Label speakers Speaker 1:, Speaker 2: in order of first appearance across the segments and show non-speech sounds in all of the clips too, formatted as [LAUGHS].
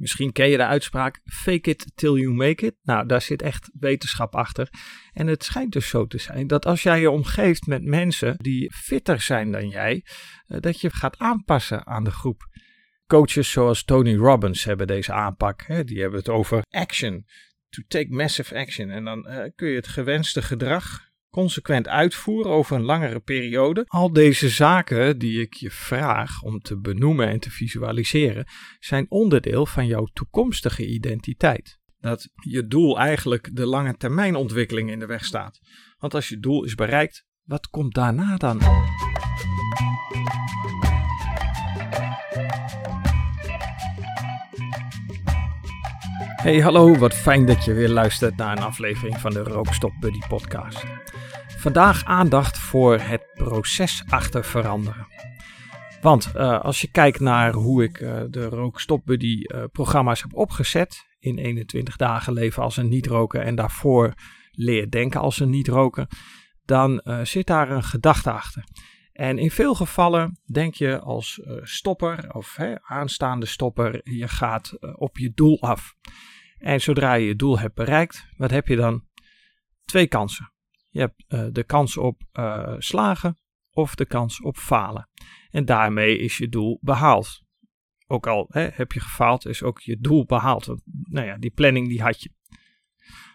Speaker 1: Misschien ken je de uitspraak fake it till you make it. Nou, daar zit echt wetenschap achter. En het schijnt dus zo te zijn dat als jij je omgeeft met mensen die fitter zijn dan jij, eh, dat je gaat aanpassen aan de groep. Coaches zoals Tony Robbins hebben deze aanpak. Hè? Die hebben het over action. To take massive action. En dan uh, kun je het gewenste gedrag consequent uitvoeren over een langere periode. Al deze zaken die ik je vraag om te benoemen en te visualiseren, zijn onderdeel van jouw toekomstige identiteit. Dat je doel eigenlijk de lange termijn ontwikkeling in de weg staat. Want als je doel is bereikt, wat komt daarna dan? Hey, hallo, wat fijn dat je weer luistert naar een aflevering van de Rookstop Buddy podcast. Vandaag aandacht voor het proces achter veranderen. Want uh, als je kijkt naar hoe ik uh, de Rookstop Buddy uh, programma's heb opgezet, in 21 dagen leven als een niet-roker en daarvoor leer denken als een niet-roker, dan zit daar een gedachte achter. En in veel gevallen denk je als stopper of hè, aanstaande stopper, je gaat op je doel af. En zodra je je doel hebt bereikt, wat heb je dan? Twee kansen. Je hebt uh, de kans op uh, slagen of de kans op falen. En daarmee is je doel behaald. Ook al hè, heb je gefaald, is ook je doel behaald. Nou ja, die planning die had je.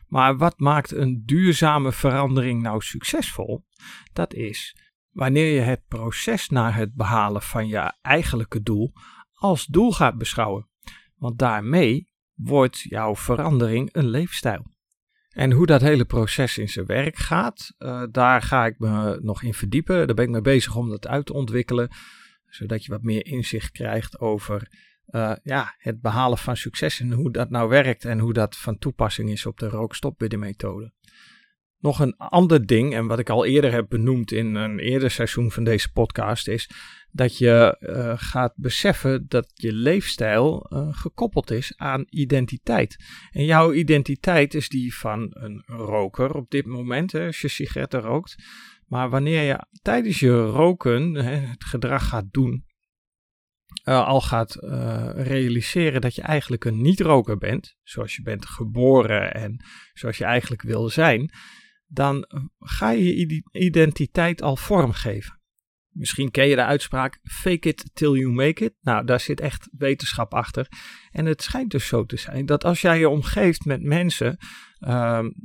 Speaker 1: Maar wat maakt een duurzame verandering nou succesvol? Dat is wanneer je het proces naar het behalen van je eigenlijke doel als doel gaat beschouwen. Want daarmee wordt jouw verandering een leefstijl. En hoe dat hele proces in zijn werk gaat, uh, daar ga ik me nog in verdiepen. Daar ben ik mee bezig om dat uit te ontwikkelen, zodat je wat meer inzicht krijgt over uh, ja, het behalen van succes en hoe dat nou werkt en hoe dat van toepassing is op de rookstopbuddy-methode. Nog een ander ding, en wat ik al eerder heb benoemd in een eerder seizoen van deze podcast, is dat je uh, gaat beseffen dat je leefstijl uh, gekoppeld is aan identiteit. En jouw identiteit is die van een roker op dit moment, als je sigaretten rookt. Maar wanneer je tijdens je roken het gedrag gaat doen, uh, al gaat realiseren dat je eigenlijk een niet-roker bent, zoals je bent geboren en zoals je eigenlijk wil zijn, dan ga je je identiteit al vormgeven. Misschien ken je de uitspraak fake it till you make it. Nou, daar zit echt wetenschap achter. En het schijnt dus zo te zijn dat als jij je omgeeft met mensen, uh,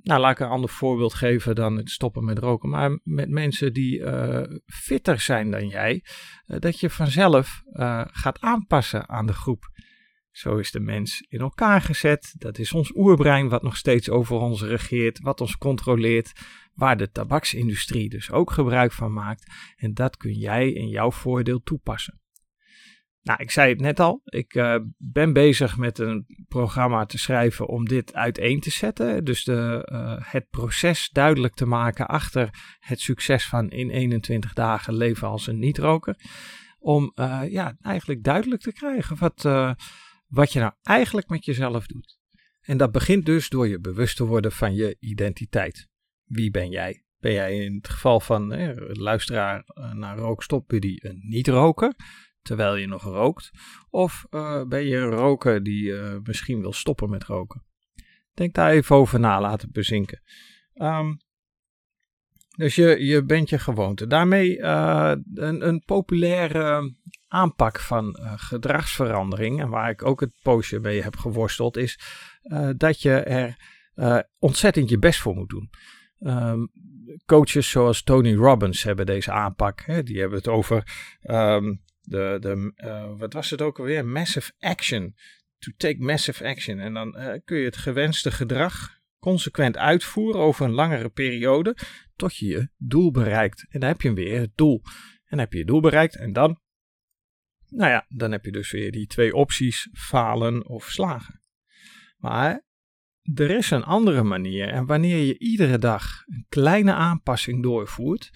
Speaker 1: nou laat ik een ander voorbeeld geven dan het stoppen met roken, maar met mensen die uh, fitter zijn dan jij, uh, dat je vanzelf uh, gaat aanpassen aan de groep. Zo is de mens in elkaar gezet. Dat is ons oerbrein wat nog steeds over ons regeert, wat ons controleert, waar de tabaksindustrie dus ook gebruik van maakt. En dat kun jij in jouw voordeel toepassen. Nou, ik zei het net al, ik uh, ben bezig met een programma te schrijven om dit uiteen te zetten. Dus de, uh, het proces duidelijk te maken achter het succes van in 21 dagen leven als een niet-roker. Om uh, ja, eigenlijk duidelijk te krijgen wat wat je nou eigenlijk met jezelf doet. En dat begint dus door je bewust te worden van je identiteit. Wie ben jij? Ben jij in het geval van eh, luisteraar naar Rookstop Buddy een niet-roker, terwijl je nog rookt? Of uh, ben je een roker die uh, misschien wil stoppen met roken? Denk daar even over na, laten bezinken. Um, dus je, je bent je gewoonte. Daarmee uh, een, een populaire aanpak van uh, gedragsverandering, en waar ik ook het poosje mee heb geworsteld, is uh, dat je er ontzettend je best voor moet doen. Um, coaches zoals Tony Robbins hebben deze aanpak. Hè? Die hebben het over um, de, de wat was het ook alweer? Massive action. To take massive action. En dan kun je het gewenste gedrag consequent uitvoeren over een langere periode tot je je doel bereikt. En dan heb je weer, het doel. En heb je je doel bereikt en dan, nou ja, dan heb je dus weer die twee opties, falen of slagen. Maar er is een andere manier en wanneer je iedere dag een kleine aanpassing doorvoert,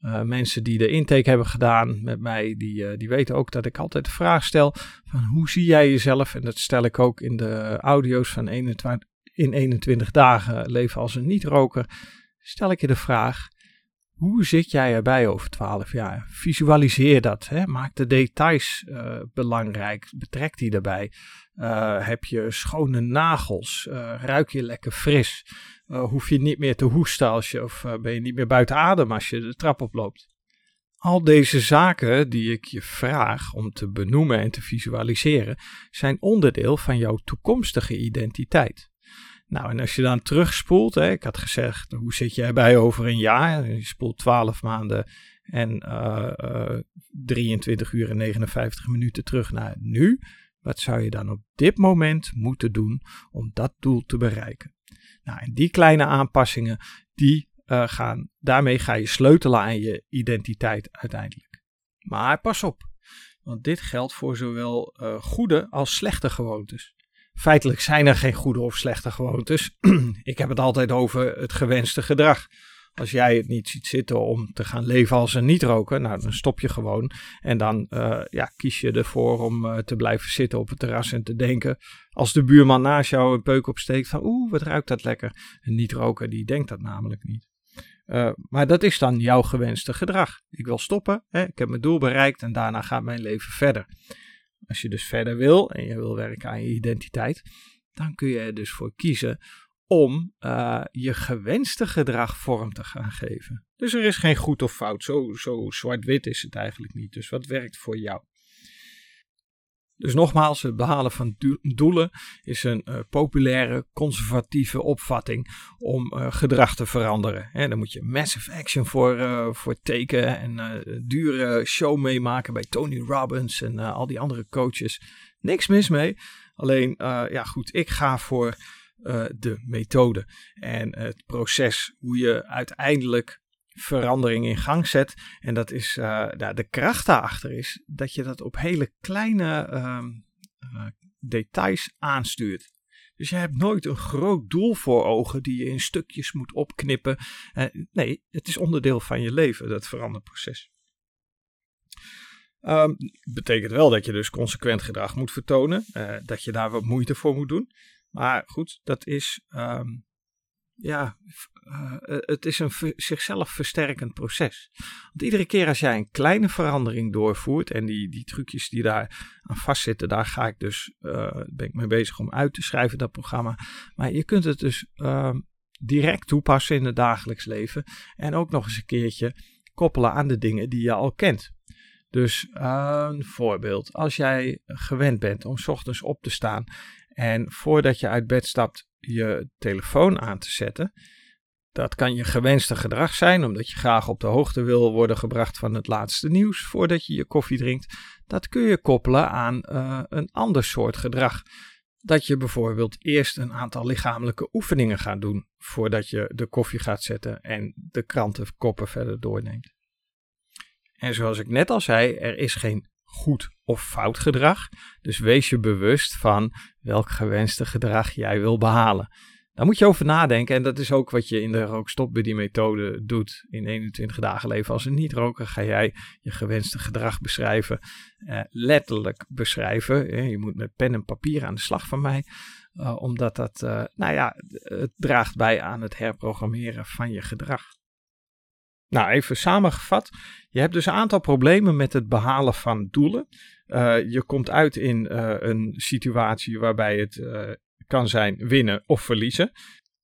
Speaker 1: uh, mensen die de intake hebben gedaan met mij, die, uh, die weten ook dat ik altijd de vraag stel van hoe zie jij jezelf? En dat stel ik ook in de audio's van 21, in 21 dagen leven als een niet-roker, stel ik je de vraag: Hoe zit jij erbij over 12 jaar? Visualiseer dat. Hè? Maak de details uh, belangrijk. Betrek die erbij. Uh, heb je schone nagels? Uh, ruik je lekker fris? hoef je niet meer te hoesten als je, of ben je niet meer buiten adem als je de trap oploopt? Al deze zaken die ik je vraag om te benoemen en te visualiseren, zijn onderdeel van jouw toekomstige identiteit. Nou, en als je dan terugspoelt, hè, ik had gezegd, hoe zit je erbij over een jaar? Je spoelt 12 maanden en uh, uh, 23 uur en 59 minuten terug naar nu. Wat zou je dan op dit moment moeten doen om dat doel te bereiken? Nou, en die kleine aanpassingen, die uh, gaan, daarmee ga je sleutelen aan je identiteit uiteindelijk. Maar pas op, want dit geldt voor zowel goede als slechte gewoontes. Feitelijk zijn er geen goede of slechte gewoontes. [CLEARS THROAT] ik heb het altijd over het gewenste gedrag. Als jij het niet ziet zitten om te gaan leven als een niet-roker, nou dan stop je gewoon. En dan uh, ja, kies je ervoor om uh, te blijven zitten op het terras en te denken. Als de buurman naast jou een peuk opsteekt van oeh, wat ruikt dat lekker. Een niet-roker die denkt dat namelijk niet. Uh, maar dat is dan jouw gewenste gedrag. Ik wil stoppen, hè, ik heb mijn doel bereikt en daarna gaat mijn leven verder. Als je dus verder wil en je wil werken aan je identiteit, dan kun je er dus voor kiezen om uh, je gewenste gedrag vorm te gaan geven. Dus er is geen goed of fout, zo, zo zwart-wit is het eigenlijk niet. Dus wat werkt voor jou? Dus nogmaals, het behalen van doelen is een uh, populaire, conservatieve opvatting om uh, gedrag te veranderen. He, daar moet je massive action voor, uh, voor tekenen en dure show meemaken bij Tony Robbins en al die andere coaches. Niks mis mee. Alleen, ja goed, ik ga voor de methode en het proces hoe je uiteindelijk verandering in gang zet. En dat is, uh, de kracht daarachter is dat je dat op hele kleine uh, uh, details aanstuurt. Dus je hebt nooit een groot doel voor ogen die je in stukjes moet opknippen. nee, het is onderdeel van je leven, dat veranderproces. Um, betekent wel dat je dus consequent gedrag moet vertonen, dat je daar wat moeite voor moet doen. Maar goed, dat is um, ja, uh, het is een zichzelf versterkend proces. Want iedere keer als jij een kleine verandering doorvoert, en die, die trucjes die daar aan vastzitten, daar ga ik dus, uh, ben ik mee bezig om uit te schrijven, dat programma. Maar je kunt het dus uh, direct toepassen in het dagelijks leven. En ook nog eens een keertje koppelen aan de dingen die je al kent. Dus een voorbeeld, als jij gewend bent om ochtends op te staan en voordat je uit bed stapt, je telefoon aan te zetten. Dat kan je gewenste gedrag zijn, omdat je graag op de hoogte wil worden gebracht van het laatste nieuws voordat je je koffie drinkt. Dat kun je koppelen aan uh, een ander soort gedrag. Dat je bijvoorbeeld eerst een aantal lichamelijke oefeningen gaat doen voordat je de koffie gaat zetten en de krantenkoppen verder doorneemt. En zoals ik net al zei, er is geen goed of fout gedrag. Dus wees je bewust van welk gewenste gedrag jij wil behalen. Daar moet je over nadenken en dat is ook wat je in de rookstopbuddy methode doet. In 21 dagen leven als een niet-roker ga jij je gewenste gedrag beschrijven. Eh, letterlijk beschrijven. Je moet met pen en papier aan de slag van mij. Uh, omdat dat, uh, nou ja, het draagt bij aan het herprogrammeren van je gedrag. Nou, even samengevat. Je hebt dus een aantal problemen met het behalen van doelen. Uh, je komt uit in uh, een situatie waarbij het uh, kan zijn winnen of verliezen.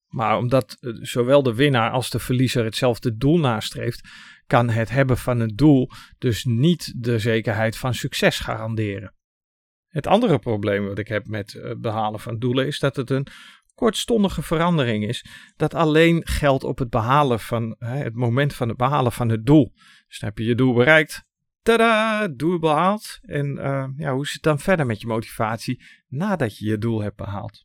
Speaker 1: Maar omdat zowel de winnaar als de verliezer hetzelfde doel nastreeft, kan het hebben van een doel dus niet de zekerheid van succes garanderen. Het andere probleem wat ik heb met behalen van doelen is dat het een kortstondige verandering is, dat alleen geldt op het behalen van hè, het moment van het behalen van het doel. Dus dan heb je je doel bereikt. Tada, doel behaald. En uh, ja, hoe zit het dan verder met je motivatie nadat je je doel hebt behaald?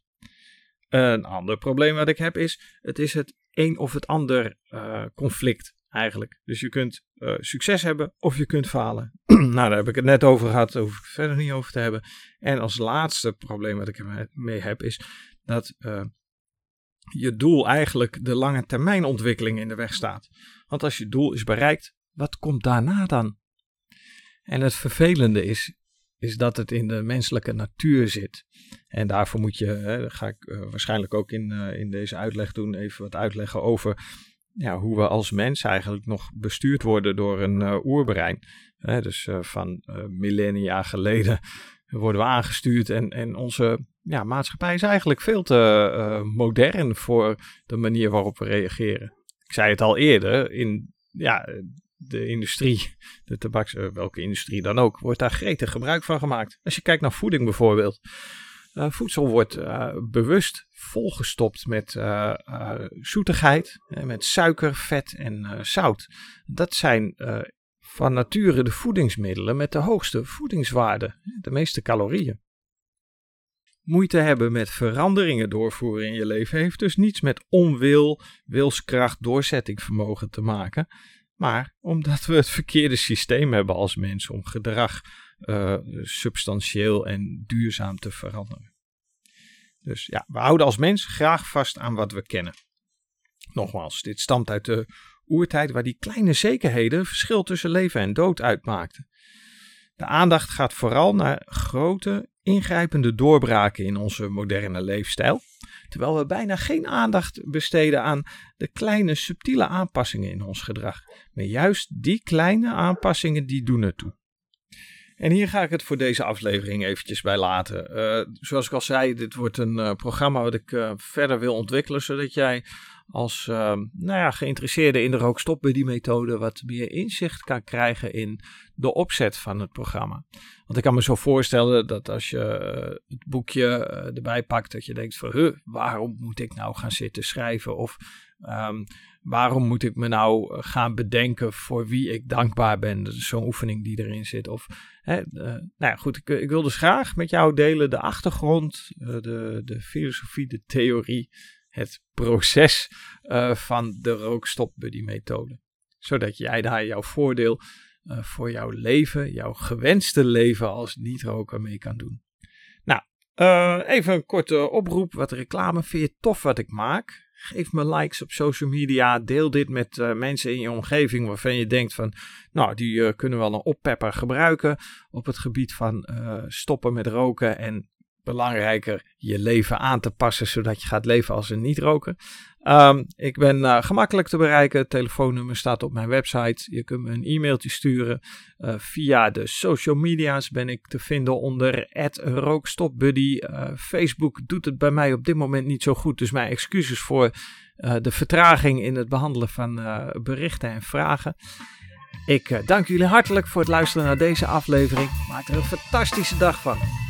Speaker 1: Een ander probleem wat ik heb is, het is het een of het ander uh, conflict eigenlijk. Dus je kunt uh, succes hebben of je kunt falen. [CLEARS THROAT] nou, daar heb ik het net over gehad, daar hoef ik het verder niet over te hebben. En als laatste probleem wat ik ermee heb is dat uh, je doel eigenlijk de lange termijn ontwikkeling in de weg staat. Want als je doel is bereikt, wat komt daarna dan? En het vervelende is, is dat het in de menselijke natuur zit. En daarvoor moet je, hè, ga ik uh, waarschijnlijk ook in, uh, in deze uitleg doen, even wat uitleggen over ja, hoe we als mens eigenlijk nog bestuurd worden door een oerbrein. dus van millennia geleden [LAUGHS] worden we aangestuurd en, en onze ja, maatschappij is eigenlijk veel te modern voor de manier waarop we reageren. Ik zei het al eerder, in ja, de industrie, de tabaks, welke industrie dan ook, wordt daar gretig gebruik van gemaakt. Als je kijkt naar voeding bijvoorbeeld. Uh, voedsel wordt bewust volgestopt met zoetigheid, met suiker, vet en zout. Dat zijn van nature de voedingsmiddelen met de hoogste voedingswaarde, de meeste calorieën. Moeite hebben met veranderingen doorvoeren in je leven heeft dus niets met onwil, wilskracht, doorzettingsvermogen te maken, maar omdat we het verkeerde systeem hebben als mens om gedrag uh, substantieel en duurzaam te veranderen. Dus ja, we houden als mens graag vast aan wat we kennen. Nogmaals, dit stamt uit de oertijd waar die kleine zekerheden verschil tussen leven en dood uitmaakten. De aandacht gaat vooral naar grote, ingrijpende doorbraken in onze moderne leefstijl, terwijl we bijna geen aandacht besteden aan de kleine, subtiele aanpassingen in ons gedrag. Maar juist die kleine aanpassingen die doen ertoe. En hier ga ik het voor deze aflevering eventjes bij laten. Uh, zoals ik al zei, dit wordt een uh, programma wat ik uh, verder wil ontwikkelen, zodat jij als nou ja, geïnteresseerde in de rookstopbuddy-methode wat meer inzicht kan krijgen in de opzet van het programma. Want ik kan me zo voorstellen dat als je het boekje erbij pakt, dat je denkt van, huh, waarom moet ik nou gaan zitten schrijven? Of um, waarom moet ik me nou eh, gaan bedenken voor wie ik dankbaar ben? Dat is zo'n oefening die erin zit. Of, hè, nou ja, goed, ik, ik, wil dus graag met jou delen de achtergrond, de, de filosofie, de theorie, het proces van de rookstopbuddy-methode. Zodat jij daar jouw voordeel voor jouw leven, jouw gewenste leven als niet-roker mee kan doen. Nou, even een korte oproep, wat reclame. Vind je tof wat ik maak? Geef me likes op social media. Deel dit met mensen in je omgeving waarvan je denkt van, nou, die kunnen wel een oppepper gebruiken op het gebied van stoppen met roken en belangrijker je leven aan te passen zodat je gaat leven als een niet-roker. Um, ik ben uh, gemakkelijk te bereiken. Het telefoonnummer staat op mijn website. Je kunt me een e-mailtje sturen. Uh, via de social media's ben ik te vinden onder rookstopbuddy. Uh, Facebook doet het bij mij op dit moment niet zo goed. Dus mijn excuses voor de vertraging in het behandelen van berichten en vragen. Ik dank jullie hartelijk voor het luisteren naar deze aflevering. Maak er een fantastische dag van.